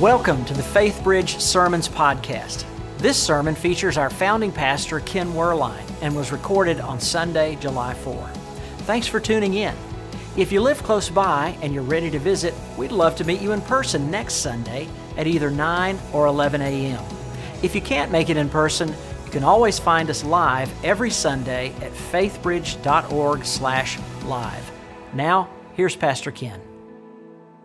Welcome to the Faith Bridge Sermons Podcast. This sermon features our founding pastor, Ken Werlein, and was recorded on Sunday, July 4. Thanks for tuning in. If you live close by and you're ready to visit, we'd love to meet you in person next Sunday at either 9 or 11 a.m. If you can't make it in person, you can always find us live every Sunday at faithbridge.org/live. Now, here's Pastor Ken.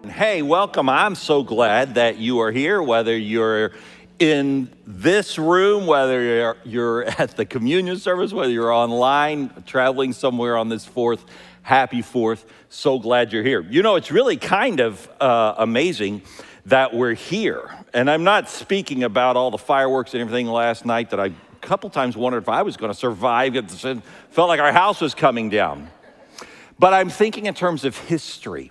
Hey, welcome. I'm so glad that you are here, whether you're in this room, whether you're, you're at the communion service, whether you're online, traveling somewhere on this fourth. Happy fourth. So glad you're here. You know, it's really kind of uh, amazing that we're here. And I'm not speaking about all the fireworks and everything last night that I a couple times wondered if I was going to survive. It felt like our house was coming down. But I'm thinking in terms of history.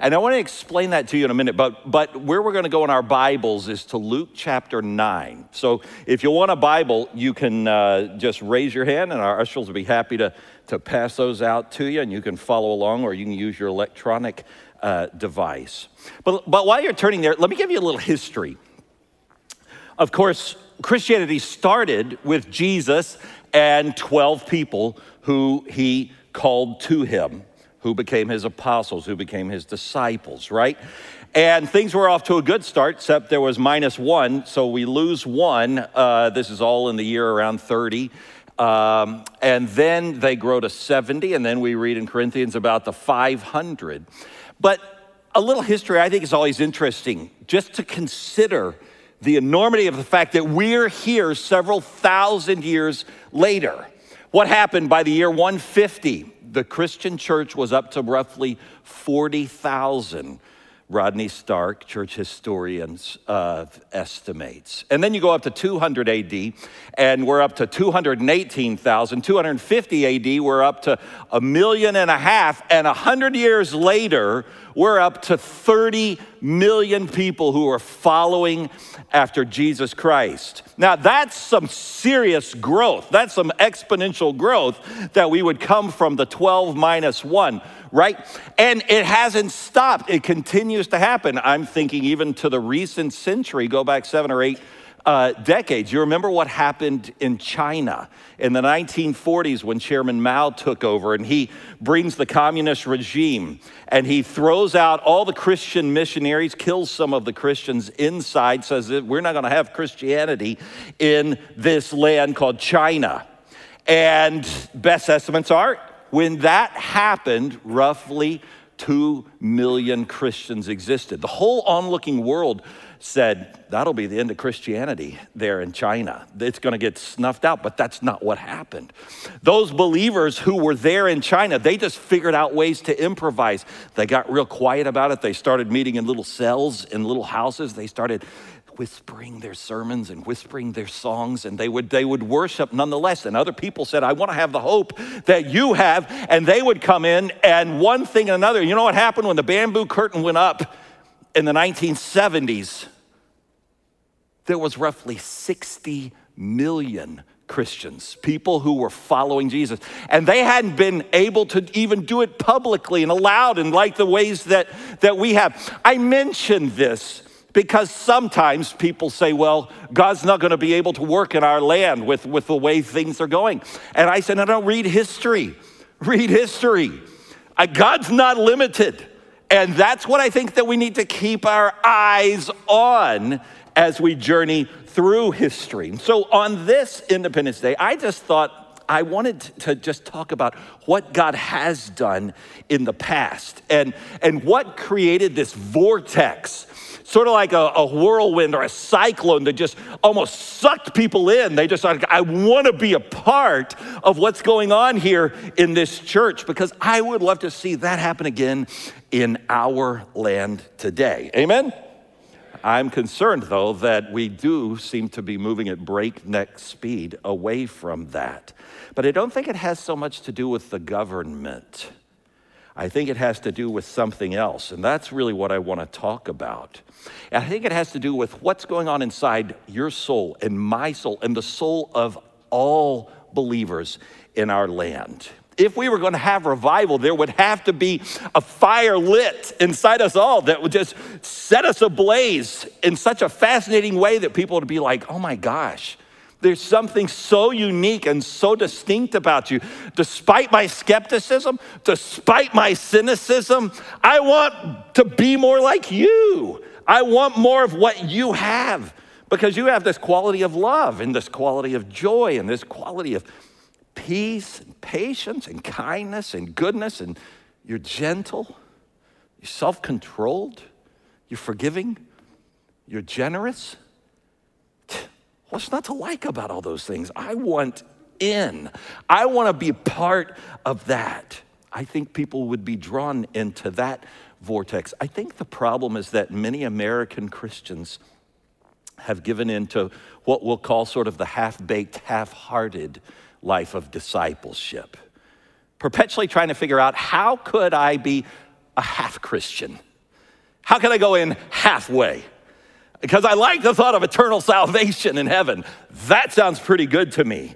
And I want to explain that to you in a minute, but, but where we're going to go in our Bibles is to Luke chapter 9. So if you want a Bible, you can uh, just raise your hand, and our ushers will be happy to, to pass those out to you, and you can follow along, or you can use your electronic uh, device. But, but while you're turning there, let me give you a little history. Of course, Christianity started with Jesus and 12 people who he called to him who became his apostles, who became his disciples, right? And things were off to a good start, except there was minus one. So we lose one. Uh, this is all in the year around 30. Um, and then they grow to 70. And then we read in Corinthians about the 500. But a little history I think is always interesting just to consider the enormity of the fact that we're here several thousand years later. What happened by the year 150? The Christian church was up to roughly 40,000. Rodney Stark, church historians, uh, estimates. And then you go up to 200 AD, and we're up to 218,000. 250 AD, we're up to a million and a half. And 100 years later, we're up to 30 million people who are following after Jesus Christ. Now, that's some serious growth. That's some exponential growth that we would come from the 12 minus 1, right? And it hasn't stopped, it continues to happen. I'm thinking even to the recent century, go back seven or eight uh, decades. You remember what happened in China in the 1940s when Chairman Mao took over and he brings the communist regime and he throws out all the Christian missionaries, kills some of the Christians inside, says that we're not going to have Christianity in this land called China. And best estimates are when that happened, roughly 2 million Christians existed. The whole onlooking world said, that'll be the end of Christianity there in China. It's going to get snuffed out, but that's not what happened. Those believers who were there in China, they just figured out ways to improvise. They got real quiet about it. They started meeting in little cells, in little houses. They started whispering their sermons and whispering their songs and they would they would worship nonetheless and other people said i want to have the hope that you have and they would come in and one thing and another you know what happened when the bamboo curtain went up in the 1970s, there was roughly 60 million Christians, people who were following Jesus. And they hadn't been able to even do it publicly and allowed in like the ways that, that we have. I mention this because sometimes people say, well, God's not going to be able to work in our land with, with the way things are going. And I said, no, no, read history. Read history. Uh, God's not limited. And that's what I think that we need to keep our eyes on as we journey through history. So on this Independence Day, I just thought I wanted to just talk about what God has done in the past and, and what created this vortex sort of like a, a, whirlwind or a cyclone that just almost sucked people in. They just like, I want to be a part of what's going on here in this church because I would love to see that happen again in our land today. Amen? I'm concerned, though, that we do seem to be moving at breakneck speed away from that. But I don't think it has so much to do with the government. I think it has to do with something else, and that's really what I want to talk about. And I think it has to do with what's going on inside your soul and my soul and the soul of all believers in our land. If we were going to have revival, there would have to be a fire lit inside us all that would just set us ablaze in such a fascinating way that people would be like, oh my gosh, there's something so unique and so distinct about you. Despite my skepticism, despite my cynicism, I want to be more like you. I want more of what you have because you have this quality of love and this quality of joy and this quality of peace and patience and kindness and goodness, and you're gentle, you're self controlled, you're forgiving, you're generous. What's not to like about all those things? I want in. I want to be part of that. I think people would be drawn into that vortex. I think the problem is that many American Christians have given into what we'll call sort of the half baked, half hearted life of discipleship. Perpetually trying to figure out how could I be a half Christian? How can I go in halfway? Because I like the thought of eternal salvation in heaven. That sounds pretty good to me.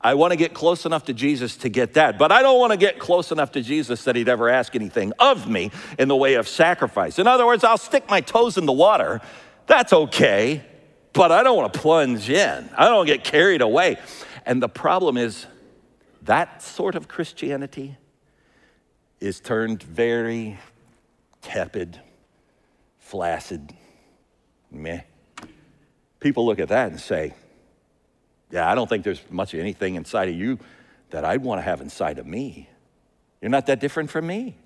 I want to get close enough to Jesus to get that, but I don't want to get close enough to Jesus that he'd ever ask anything of me in the way of sacrifice. In other words, I'll stick my toes in the water. That's okay, but I don't want to plunge in. I don't want to get carried away. And the problem is that sort of Christianity is turned very tepid, flaccid, meh. People look at that and say, Yeah, I don't think there's much of anything inside of you that I'd want to have inside of me. You're not that different from me.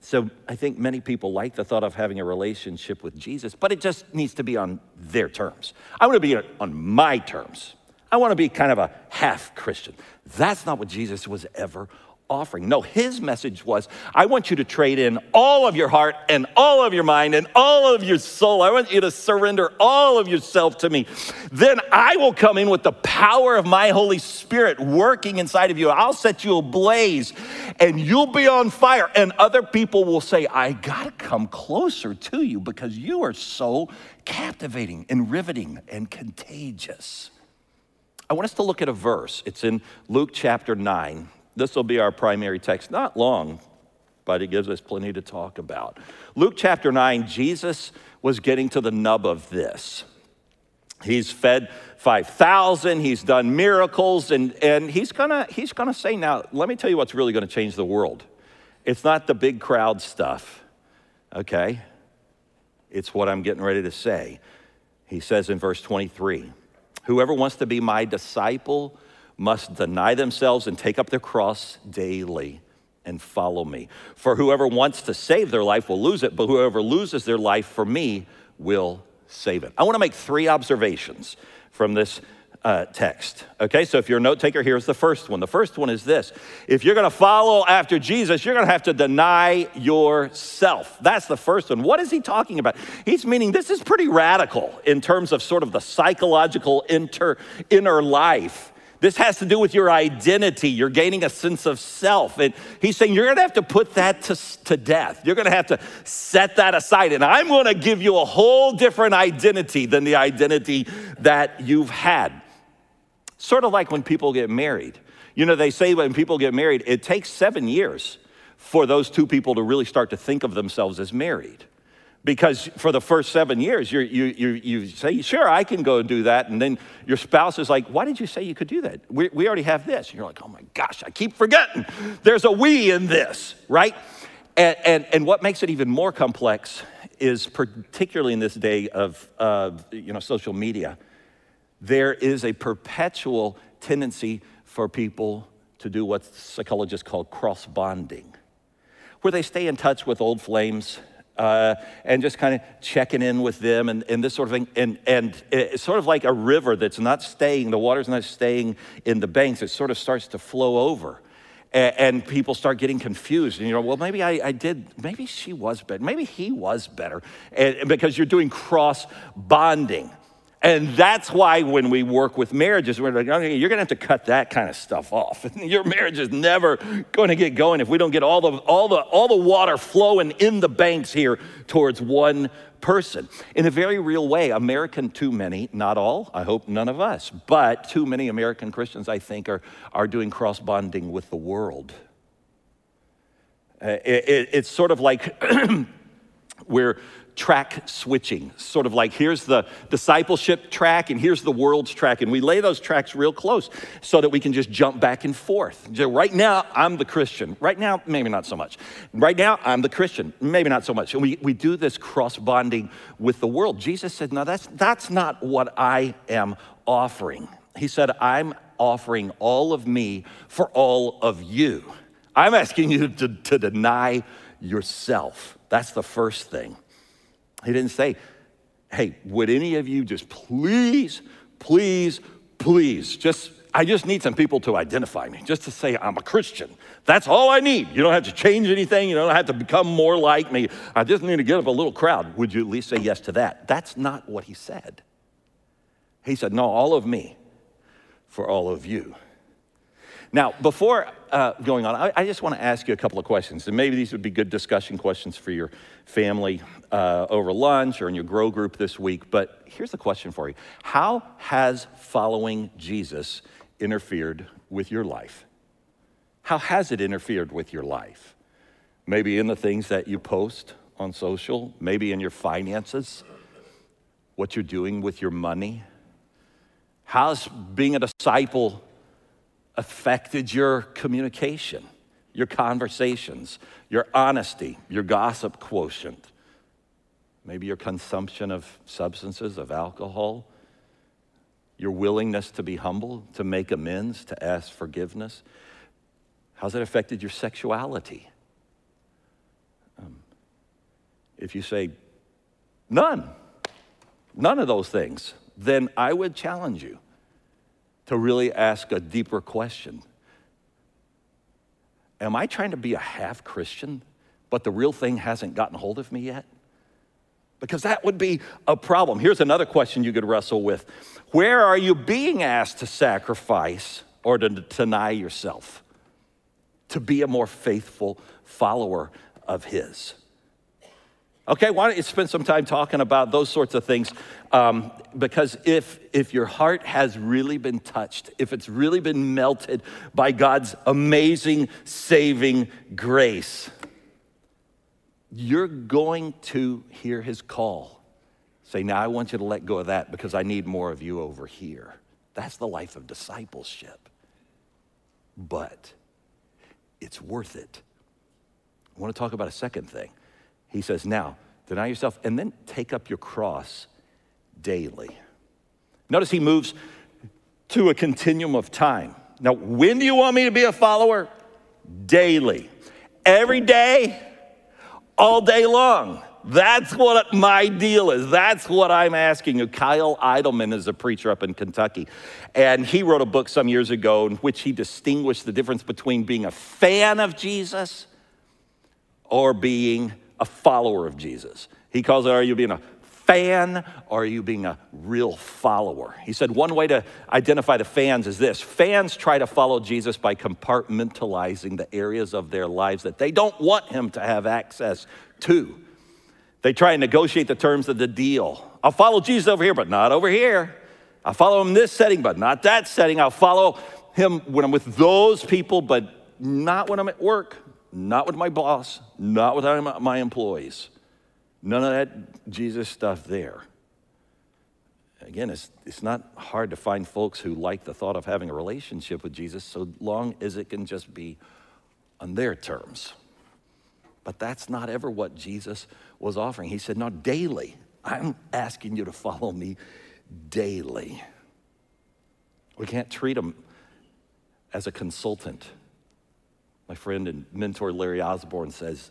So I think many people like the thought of having a relationship with Jesus, but it just needs to be on their terms. I want to be on my terms. I want to be kind of a half Christian. That's not what Jesus was ever offering. No, his message was I want you to trade in all of your heart and all of your mind and all of your soul. I want you to surrender all of yourself to me. Then I will come in with the power of my Holy Spirit working inside of you. I'll set you ablaze and you'll be on fire. And other people will say, I got to come closer to you because you are so captivating and riveting and contagious. I want us to look at a verse. It's in Luke chapter 9. This will be our primary text. Not long, but it gives us plenty to talk about. Luke chapter 9, Jesus was getting to the nub of this. He's fed 5,000, he's done miracles, and, and he's gonna, he's gonna say, Now, let me tell you what's really gonna change the world. It's not the big crowd stuff, okay? It's what I'm getting ready to say. He says in verse 23 Whoever wants to be my disciple must deny themselves and take up their cross daily and follow me. For whoever wants to save their life will lose it, but whoever loses their life for me will save it. I want to make three observations from this uh, text. Okay, so if you're a note taker, here's the first one. The first one is this if you're gonna follow after Jesus, you're gonna have to deny yourself. That's the first one. What is he talking about? He's meaning this is pretty radical in terms of sort of the psychological inter, inner life. This has to do with your identity. You're gaining a sense of self. And he's saying you're going to have to put that to, to death. You're going to have to set that aside. And I'm going to give you a whole different identity than the identity that you've had. Sort of like when people get married. You know, they say when people get married, it takes seven years for those two people to really start to think of themselves as married. Because for the first seven years, you you, you, you say, sure, I can go and do that. And then your spouse is like, why did you say you could do that? We, we already have this. And you're like, oh my gosh, I keep forgetting. There's a we in this, right? And, and, and what makes it even more complex is particularly in this day of uh, you know, social media, there is a perpetual tendency for people to do what psychologists call cross bonding, where they stay in touch with old flames. Uh, and just kind of checking in with them and, and this sort of thing. And, and it's sort of like a river that's not staying, the water's not staying in the banks, it sort of starts to flow over. And, people start getting confused. And you know, well, maybe I, I, did, maybe she was better, maybe he was better. And, because you're doing cross bonding. And that's why when we work with marriages, we're like, okay, you're gonna have to cut that kind of stuff off. Your marriage is never going to get going if we don't get all the, all, the, all the water flowing in the banks here towards one person. In a very real way, American, too many, not all, I hope none of us, but too many American Christians, I think, are, are doing cross bonding with the world. Uh, it, it, it's sort of like we're track switching, sort of like here's the discipleship track and here's the world's track. And we lay those tracks real close so that we can just jump back and forth. Right now, I'm the Christian. Right now, maybe not so much. Right now, I'm the Christian. Maybe not so much. And we, we do this cross bonding with the world. Jesus said, No, that's, that's not what I am offering. He said, I'm offering all of me for all of you. I'm asking you to, to deny yourself. That's the first thing. He didn't say, hey, would any of you just please, please, please, just, I just need some people to identify me, just to say I'm a Christian. That's all I need. You don't have to change anything. You don't have to become more like me. I just need to get up a little crowd. Would you at least say yes to that? That's not what he said. He said, no, all of me for all of you. Now, before uh, going on, I, I just want to ask you a couple of questions, and maybe these would be good discussion questions for your family uh, over lunch or in your grow group this week. But here's the question for you How has following Jesus interfered with your life? How has it interfered with your life? Maybe in the things that you post on social, maybe in your finances, what you're doing with your money. How's being a disciple affected your communication, your conversations, your honesty, your gossip quotient, maybe your consumption of substances, of alcohol, your willingness to be humble, to make amends, to ask forgiveness. How's it affected your sexuality? Um, if you say none, none of those things, then I would challenge you to really ask a deeper question Am I trying to be a half Christian, but the real thing hasn't gotten hold of me yet? Because that would be a problem. Here's another question you could wrestle with Where are you being asked to sacrifice or to deny yourself to be a more faithful follower of His? Okay, why don't you spend some time talking about those sorts of things? Um, because if, if your heart has really been touched, if it's really been melted by God's amazing saving grace, you're going to hear his call. Say, now I want you to let go of that because I need more of you over here. That's the life of discipleship. But it's worth it. I want to talk about a second thing. He says, now, deny yourself and then take up your cross daily. Notice he moves to a continuum of time. Now, when do you want me to be a follower? Daily. Every day, all day long. That's what my deal is. That's what I'm asking you. Kyle Idleman is a preacher up in Kentucky. And he wrote a book some years ago in which he distinguished the difference between being a fan of Jesus or being a follower of Jesus. He calls it, are you being a fan or are you being a real follower? He said one way to identify the fans is this fans try to follow Jesus by compartmentalizing the areas of their lives that they don't want him to have access to. They try and negotiate the terms of the deal. I'll follow Jesus over here, but not over here. I'll follow him in this setting, but not that setting. I'll follow him when I'm with those people, but not when I'm at work not with my boss, not with my employees. None of that Jesus stuff there. Again, it's, it's not hard to find folks who like the thought of having a relationship with Jesus so long as it can just be on their terms. But that's not ever what Jesus was offering. He said, No, daily. I'm asking you to follow me daily. We can't treat him as a consultant my friend and mentor Larry Osborne says,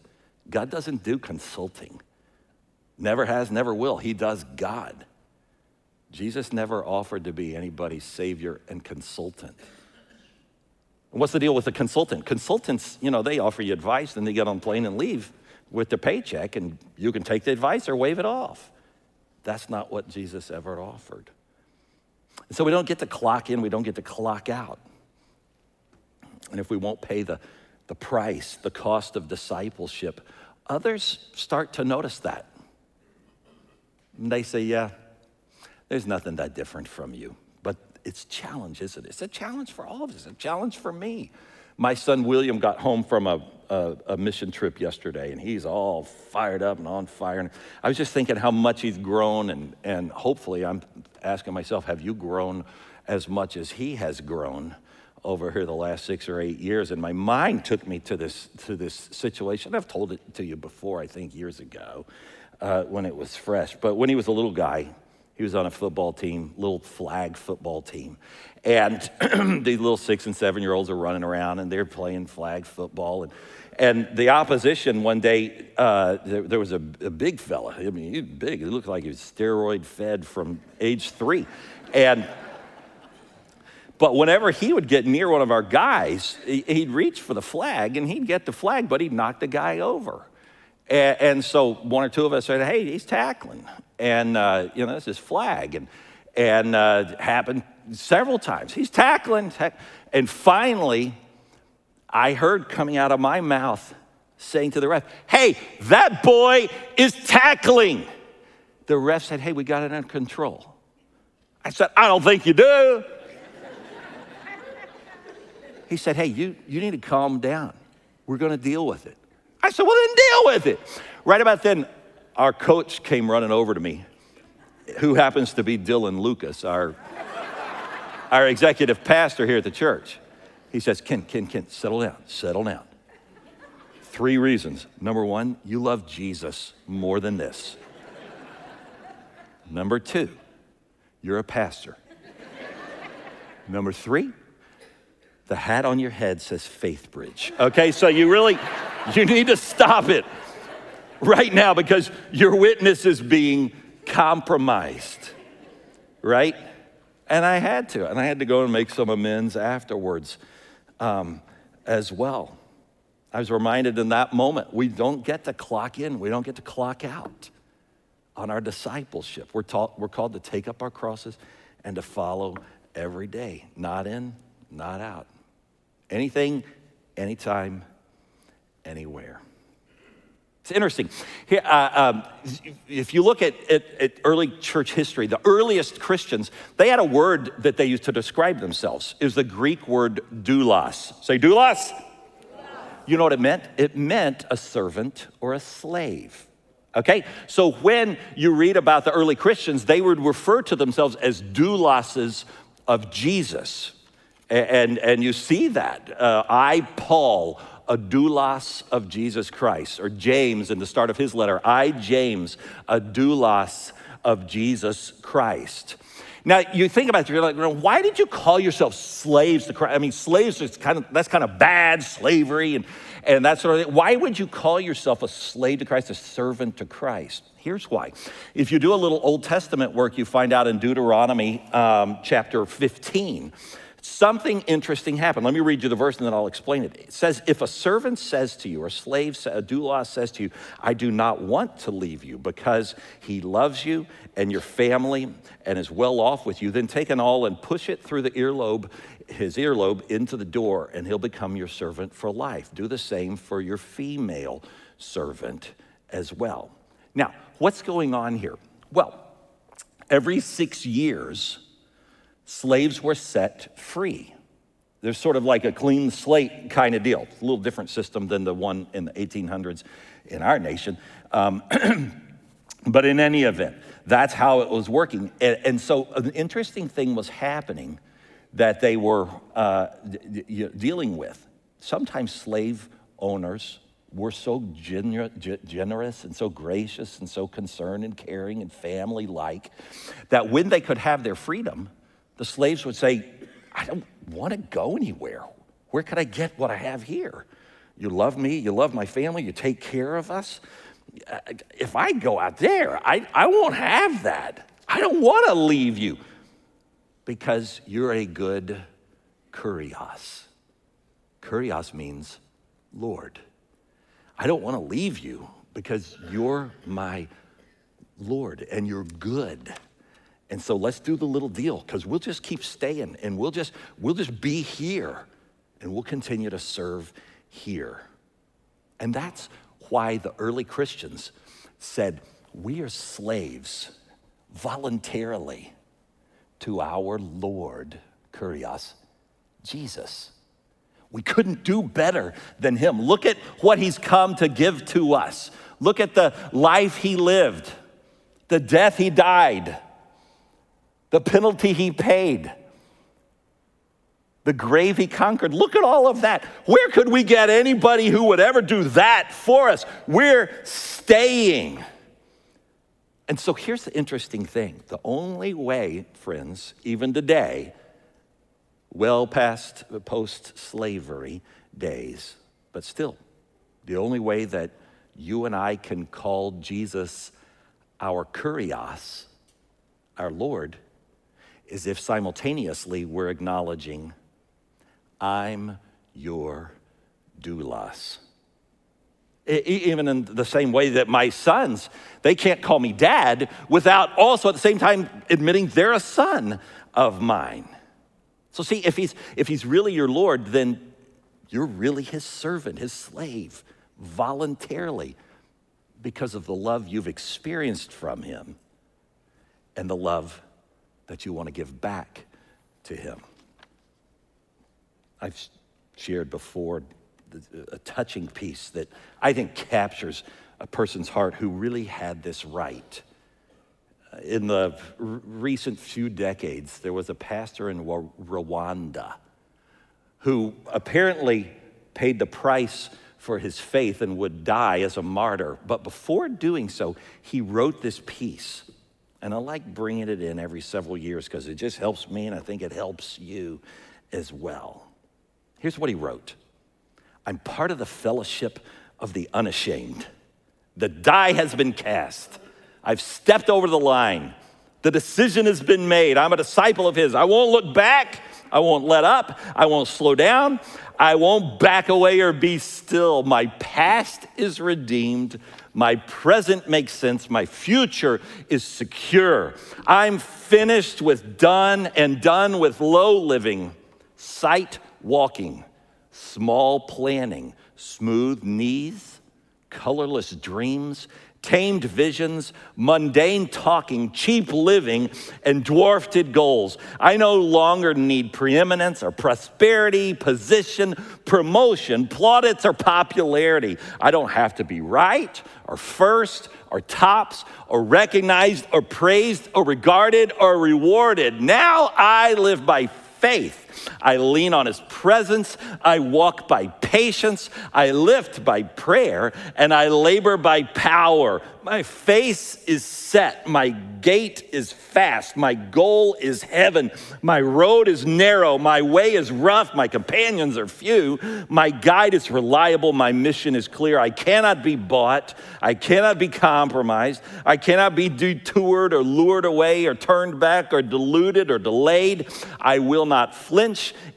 God doesn't do consulting. Never has, never will. He does God. Jesus never offered to be anybody's savior and consultant. And what's the deal with a consultant? Consultants, you know, they offer you advice, then they get on plane and leave with their paycheck, and you can take the advice or wave it off. That's not what Jesus ever offered. So we don't get to clock in, we don't get to clock out. And if we won't pay the the price, the cost of discipleship, others start to notice that. And they say, Yeah, there's nothing that different from you. But it's challenge, isn't it? It's a challenge for all of us, it's a challenge for me. My son William got home from a, a, a, mission trip yesterday, and he's all fired up and on fire. And I was just thinking how much he's grown, and, and hopefully, I'm asking myself, have you grown as much as he has grown? Over here the last six or eight years, and my mind took me to this to this situation. I've told it to you before, I think years ago, uh, when it was fresh. But when he was a little guy, he was on a football team, little flag football team. And these little six and seven year olds are running around and they're playing flag football. And, and the opposition one day, uh, there, there, was a, a, big fella. I mean, he was big. He looked like he was steroid fed from age three. And but whenever he would get near one of our guys, he'd reach for the flag and he'd get the flag, but he'd knock the guy over. And, and so one or two of us said, hey, he's tackling. And, uh, you know, this is flag. And, and uh, happened several times. He's tackling. Tack- and finally, I heard coming out of my mouth saying to the ref, hey, that boy is tackling. The ref said, hey, we got it under control. I said, I don't think you do. He said, hey, you, you need to calm down. We're going to deal with it. I said, well, then deal with it. Right about then, our coach came running over to me, who happens to be Dylan Lucas, our, our executive pastor here at the church. He says, Ken, Ken, Ken, settle down, settle down. Three reasons. Number one, you love Jesus more than this. Number two, you're a pastor. Number three, the hat on your head says Faith Bridge. Okay, so you really, you need to stop it right now because your witness is being compromised, right? And I had to, and I had to go and make some amends afterwards um, as well. I was reminded in that moment we don't get to clock in, we don't get to clock out on our discipleship. We're, taught, we're called to take up our crosses and to follow every day, not in, not out. Anything, anytime, anywhere. It's interesting. Here, uh, um, if you look at, at, at, early church history, the earliest Christians, they had a word that they used to describe themselves. It was the Greek word doulos. Say doulos. doulos. You know what it meant? It meant a servant or a slave. Okay? So when you read about the early Christians, they would refer to themselves as douloses of Jesus. And, and you see that. Uh, I, Paul, a doulos of Jesus Christ, or James in the start of his letter, I, James, a doulos of Jesus Christ. Now you think about it, you're like, why did you call yourself slaves to Christ? I mean, slaves is kind of that's kind of bad slavery and, and that sort of thing. Why would you call yourself a slave to Christ, a servant to Christ? Here's why. If you do a little Old Testament work, you find out in Deuteronomy um, chapter 15 something interesting happened. Let me read you the verse and then I'll explain it. It says, If a servant says to you, or a slave, a doulos says to you, I do not want to leave you because he loves you and your family and is well off with you, then take an awl and push it through the earlobe, his earlobe, into the door, and he'll become your servant for life. Do the same for your female servant as well. Now, what's going on here? Well, every six years, slaves were set free. There's sort of like a clean slate kind of deal. It's a little different system than the one in the 1800s in our nation. Um, but in any event, that's how it was working. And, and, so an interesting thing was happening that they were uh, dealing with. Sometimes slave owners were so gener- generous and so gracious and so concerned and caring and family like that when they could have their freedom, the slaves would say, I don't want to go anywhere. Where could I get what I have here? You love me, you love my family, you take care of us. If I go out there, I, I won't have that. I don't want to leave you because you're a good kurios. Kurios means Lord. I don't want to leave you because you're my Lord and you're good. And so let's do the little deal because we'll just keep staying and we'll just we'll just be here and we'll continue to serve here. And that's why the early Christians said, "We are slaves voluntarily to our Lord, Kurios, Jesus. We couldn't do better than him. Look at what he's come to give to us. Look at the life he lived, the death he died, the penalty he paid, the grave he conquered. Look at all of that. Where could we get anybody who would ever do that for us? We're staying. And so here's the interesting thing the only way, friends, even today, well past the post slavery days, but still, the only way that you and I can call Jesus our kurios, our Lord, is if simultaneously we're acknowledging, I'm your doulos. Even in the same way that my sons, they can't call me dad without also at the same time admitting they're a son of mine. So, see, if he's, if he's really your Lord, then you're really his servant, his slave, voluntarily, because of the love you've experienced from him and the love that you want to give back to him. I've shared before a touching piece that I think captures a person's heart who really had this right. In the recent few decades, there was a pastor in Rwanda who apparently paid the price for his faith and would die as a martyr. But before doing so, he wrote this piece. And I like bringing it in every several years because it just helps me and I think it helps you as well. Here's what he wrote I'm part of the fellowship of the unashamed. The die has been cast. I've stepped over the line. The decision has been made. I'm a disciple of his. I won't look back. I won't let up. I won't slow down. I won't back away or be still. My past is redeemed. My present makes sense. My future is secure. I'm finished with done and done with low living, sight walking small planning, smooth knees, colorless dreams, tamed visions, mundane talking, cheap living, and dwarfed goals. I no longer need preeminence or prosperity, position, promotion, plaudits, or popularity. I don't have to be right or first or tops or recognized or praised or regarded or rewarded. Now I live by faith I lean on his presence. I walk by patience. I lift by prayer. And I labor by power. My face is set. My gait is fast. My goal is heaven. My road is narrow. My way is rough. My companions are few. My guide is reliable. My mission is clear. I cannot be bought. I cannot be compromised. I cannot be detoured or lured away or turned back or deluded or delayed. I will not flinch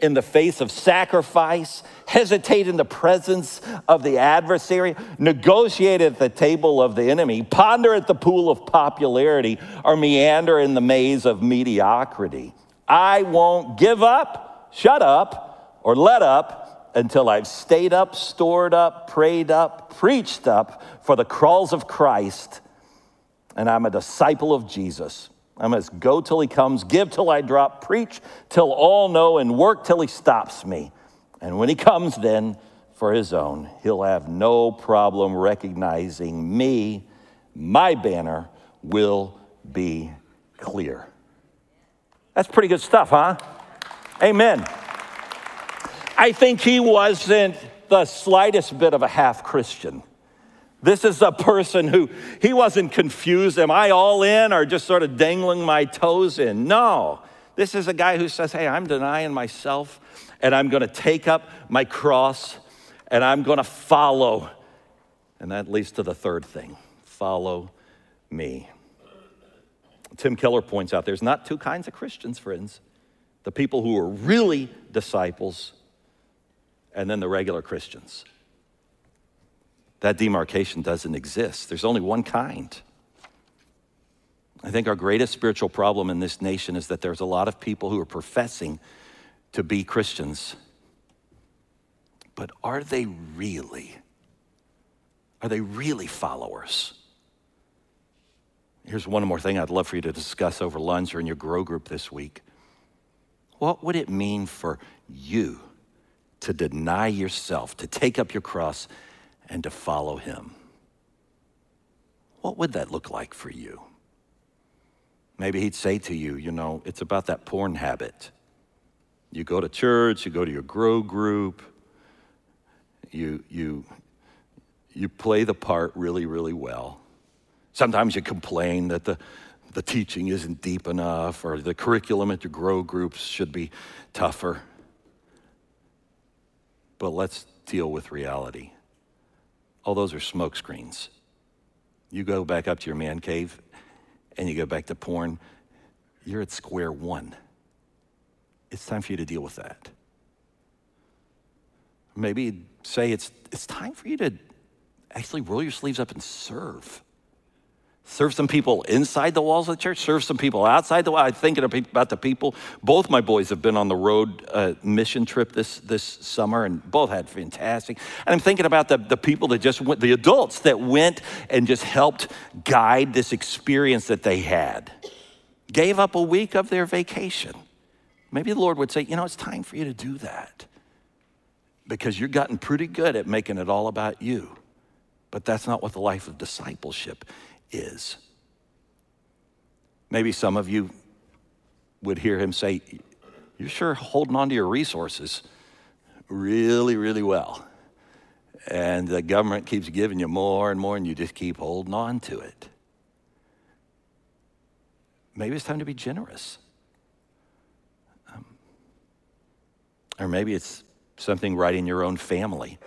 in the face of sacrifice hesitate in the presence of the adversary, negotiate at the table of the enemy, ponder at the pool of popularity, or meander in the maze of mediocrity. I won't give up, shut up, or let up until I've stayed up, stored up, prayed up, preached up for the crawls of Christ, and I'm a disciple of Jesus. I must go till he comes, give till I drop, preach till all know, and work till he stops me. And when he comes then for his own, he'll have no problem recognizing me. My banner will be clear. That's pretty good stuff, huh? Amen. I think he wasn't the slightest bit of a half Christian. This is a person who he wasn't confused. Am I all in or just sort of dangling my toes in? No. This is a guy who says, Hey, I'm denying myself and I'm going to take up my cross and I'm going to follow. And that leads to the third thing follow me. Tim Keller points out there's not two kinds of Christians, friends the people who are really disciples, and then the regular Christians. That demarcation doesn't exist. There's only one kind. I think our greatest spiritual problem in this nation is that there's a lot of people who are professing to be Christians. But are they really? Are they really followers? Here's one more thing I'd love for you to discuss over lunch or in your grow group this week. What would it mean for you to deny yourself, to take up your cross, and to follow him? What would that look like for you? Maybe he'd say to you, you know, it's about that porn habit. You go to church, you go to your grow group, you, you, you play the part really, really well. Sometimes you complain that the, the teaching isn't deep enough or the curriculum at your grow groups should be tougher. But let's deal with reality. All those are smoke screens. You go back up to your man cave and you go back to porn, you're at square one. It's time for you to deal with that. Maybe say it's, it's time for you to actually roll your sleeves up and serve. Serve some people inside the walls of the church, serve some people outside the walls. I'm thinking about the people. Both my boys have been on the road uh, mission trip this, this summer and both had fantastic. And I'm thinking about the, the people that just went, the adults that went and just helped guide this experience that they had. Gave up a week of their vacation. Maybe the Lord would say, you know, it's time for you to do that because you've gotten pretty good at making it all about you. But that's not what the life of discipleship is. Maybe some of you would hear him say, You're sure holding on to your resources really, really well. And the government keeps giving you more and more, and you just keep holding on to it. Maybe it's time to be generous. Um, or maybe it's something right in your own family.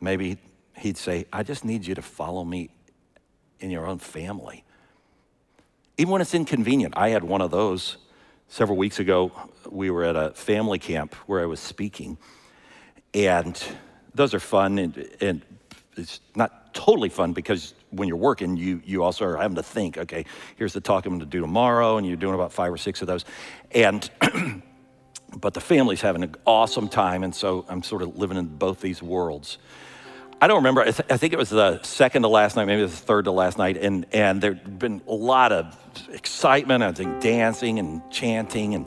Maybe he'd say, I just need you to follow me in your own family. Even when it's inconvenient. I had one of those several weeks ago. We were at a family camp where I was speaking, and those are fun, and, and it's not totally fun because when you're working, you, you also are having to think, okay, here's the talk I'm going to do tomorrow, and you're doing about five or six of those. And but the family's having an awesome time, and so I'm sort of living in both these worlds. I don't remember. I, th- I, think it was the second to last night, maybe it was the third to last night, and, and there'd been a lot of excitement. I think dancing and chanting and,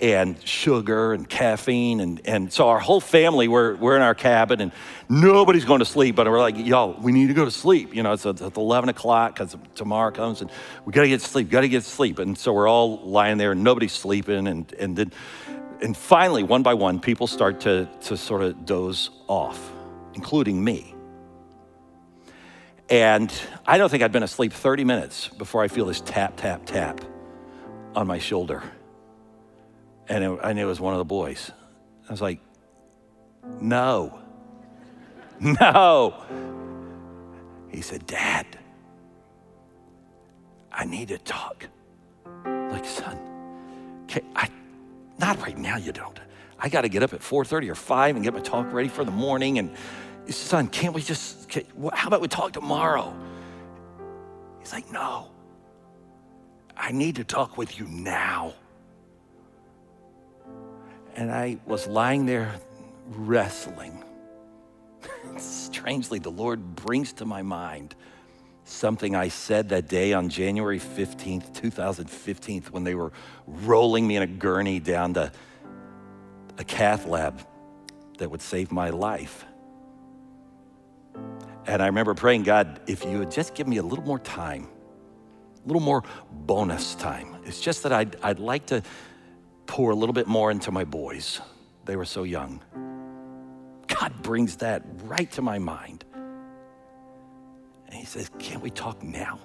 and sugar and caffeine. And, and so our whole family, we're, we're in our cabin and nobody's going to sleep, but we're like, yo, we need to go to sleep. You know, it's at 11 o'clock because tomorrow comes and we got to get to sleep, got to get to sleep. And so we're all lying there and nobody's sleeping. And, and then, and finally, one by one, people start to, to sort of doze off, including me. And I don't think I'd been asleep 30 minutes before I feel this tap, tap, tap on my shoulder. And it, I knew it was one of the boys. I was like, no, no. He said, Dad, I need to talk. Like, son, I, not right now, you don't. I got to get up at 4.30 or 5 and get my talk ready for the morning. And son, can't we just, how about we talk tomorrow? He's like, no, I need to talk with you now. And I was lying there wrestling. Strangely, the Lord brings to my mind something I said that day on January 15th, 2015, when they were rolling me in a gurney down to a cath lab that would save my life. And I remember praying, God, if you would just give me a little more time, a little more bonus time. It's just that I'd, I'd like to pour a little bit more into my boys. They were so young. God brings that right to my mind. And He says, Can't we talk now?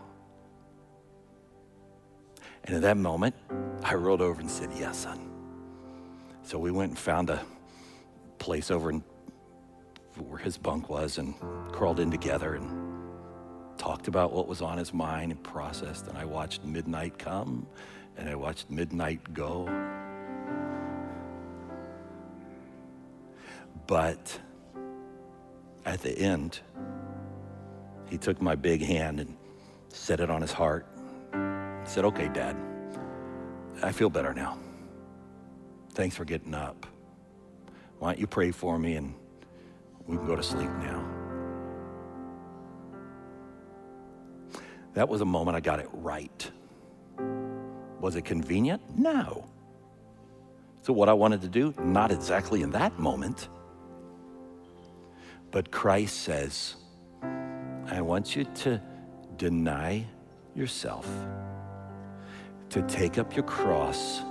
And at that moment, I rolled over and said, Yes, son. So we went and found a place over in where his bunk was and crawled in together and talked about what was on his mind and processed. And I watched midnight come and I watched midnight go. But at the end, he took my big hand and set it on his heart. He said, Okay, Dad, I feel better now. Thanks for getting up. Why don't you pray for me and we can go to sleep now. That was a moment I got it right. Was it convenient? No. So, what I wanted to do, not exactly in that moment. But Christ says, I want you to deny yourself, to take up your cross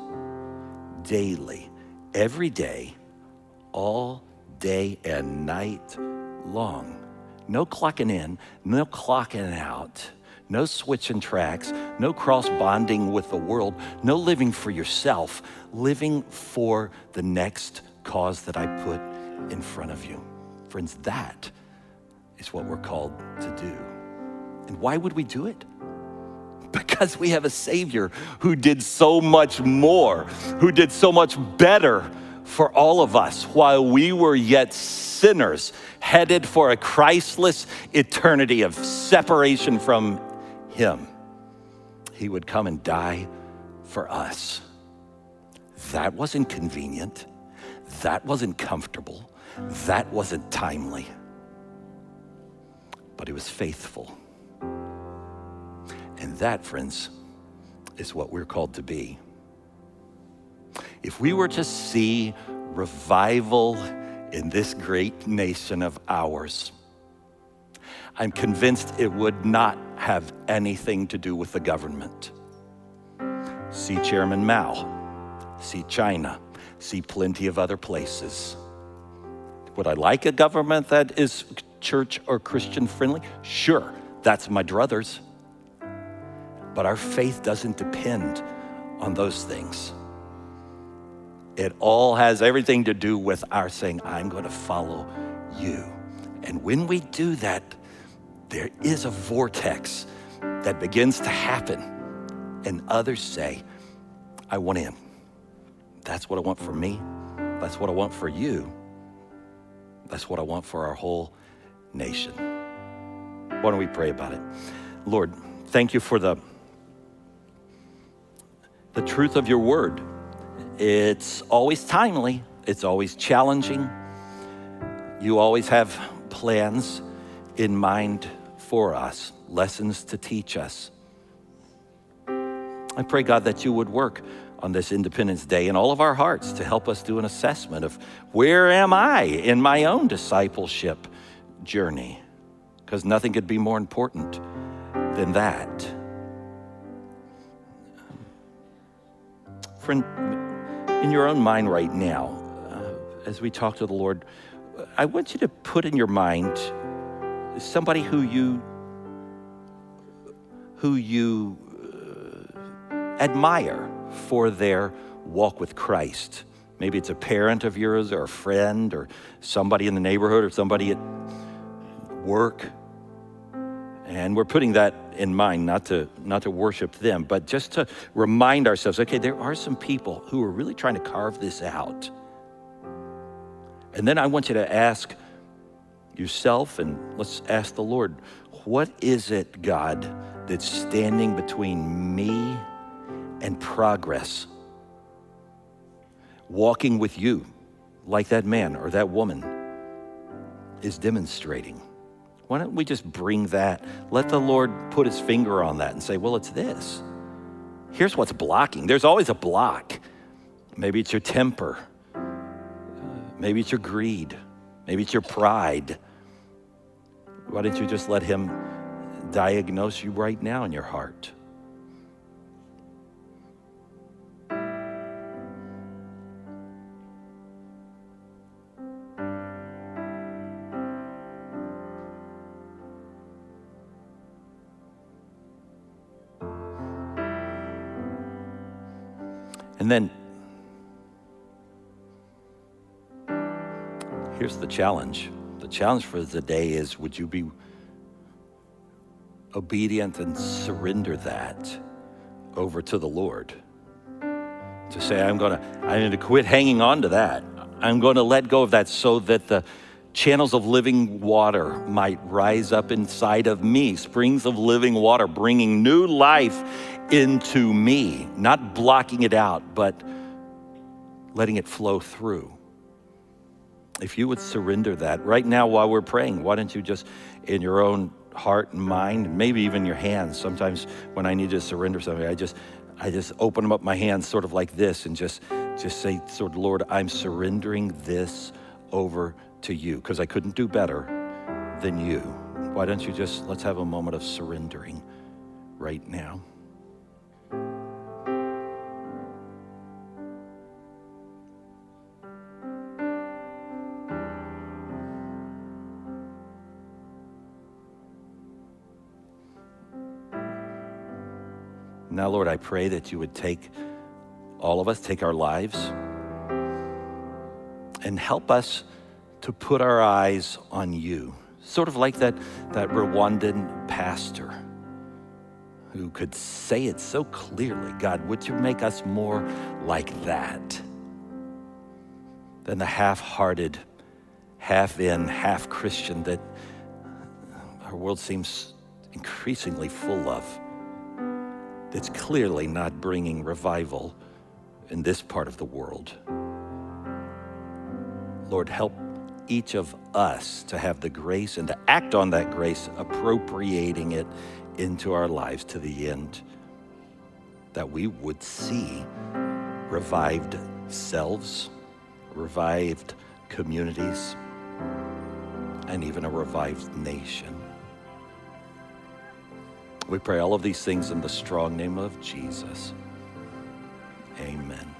daily, every day, all day and night long. No clocking in, no clocking out, no switching tracks, no cross bonding with the world, no living for yourself, living for the next cause that I put in front of you. Friends, that is what we're called to do. And why would we do it? Because we have a Savior who did so much more, who did so much better for all of us while we were yet sinners, headed for a Christless eternity of separation from Him. He would come and die for us. That wasn't convenient. That wasn't comfortable. That wasn't timely. But He was faithful. And that, friends, is what we're called to be. If we were to see revival in this great nation of ours, I'm convinced it would not have anything to do with the government. See Chairman Mao, see China, see plenty of other places. Would I like a government that is church or Christian friendly? Sure, that's my druthers. But our faith doesn't depend on those things. It all has everything to do with our saying, I'm going to follow you. And when we do that, there is a vortex that begins to happen, and others say, I want in. That's what I want for me. That's what I want for you. That's what I want for our whole nation. Why don't we pray about it? Lord, thank you for the, the truth of your word. It's always timely, it's always challenging. You always have plans in mind for us, lessons to teach us. I pray, God, that you would work on this Independence Day in all of our hearts to help us do an assessment of where am I in my own discipleship journey? Because nothing could be more important than that. Friend, in your own mind right now, uh, as we talk to the Lord, I want you to put in your mind somebody who you who you uh, admire for their walk with Christ. Maybe it's a parent of yours or a friend or somebody in the neighborhood or somebody at work. And we're putting that in mind, not to, not to worship them, but just to remind ourselves okay, there are some people who are really trying to carve this out. And then I want you to ask yourself, and let's ask the Lord, what is it, God, that's standing between me and progress? Walking with you, like that man or that woman is demonstrating. Why don't we just bring that? Let the Lord put his finger on that and say, well, it's this. Here's what's blocking. There's always a block. Maybe it's your temper. Maybe it's your greed. Maybe it's your pride. Why don't you just let him diagnose you right now in your heart? And then here's the challenge. The challenge for the day is would you be obedient and surrender that over to the Lord? To say, I'm gonna, I'm gonna quit hanging on to that. I'm gonna let go of that so that the channels of living water might rise up inside of me, springs of living water, bringing new life into me, not blocking it out, but letting it flow through. If you would surrender that right now while we're praying, why don't you just in your own heart and mind, maybe even your hands. Sometimes when I need to surrender something, I just I just open up my hands sort of like this and just just say, sort of, Lord, I'm surrendering this over to you because I couldn't do better than you. Why don't you just let's have a moment of surrendering right now? Now, Lord, I pray that you would take all of us, take our lives, and help us to put our eyes on you. Sort of like that, that Rwandan pastor who could say it so clearly God, would you make us more like that than the half hearted, half in, half Christian that our world seems increasingly full of? That's clearly not bringing revival in this part of the world. Lord, help each of us to have the grace and to act on that grace, appropriating it into our lives to the end that we would see revived selves, revived communities, and even a revived nation. We pray all of these things in the strong name of Jesus. Amen.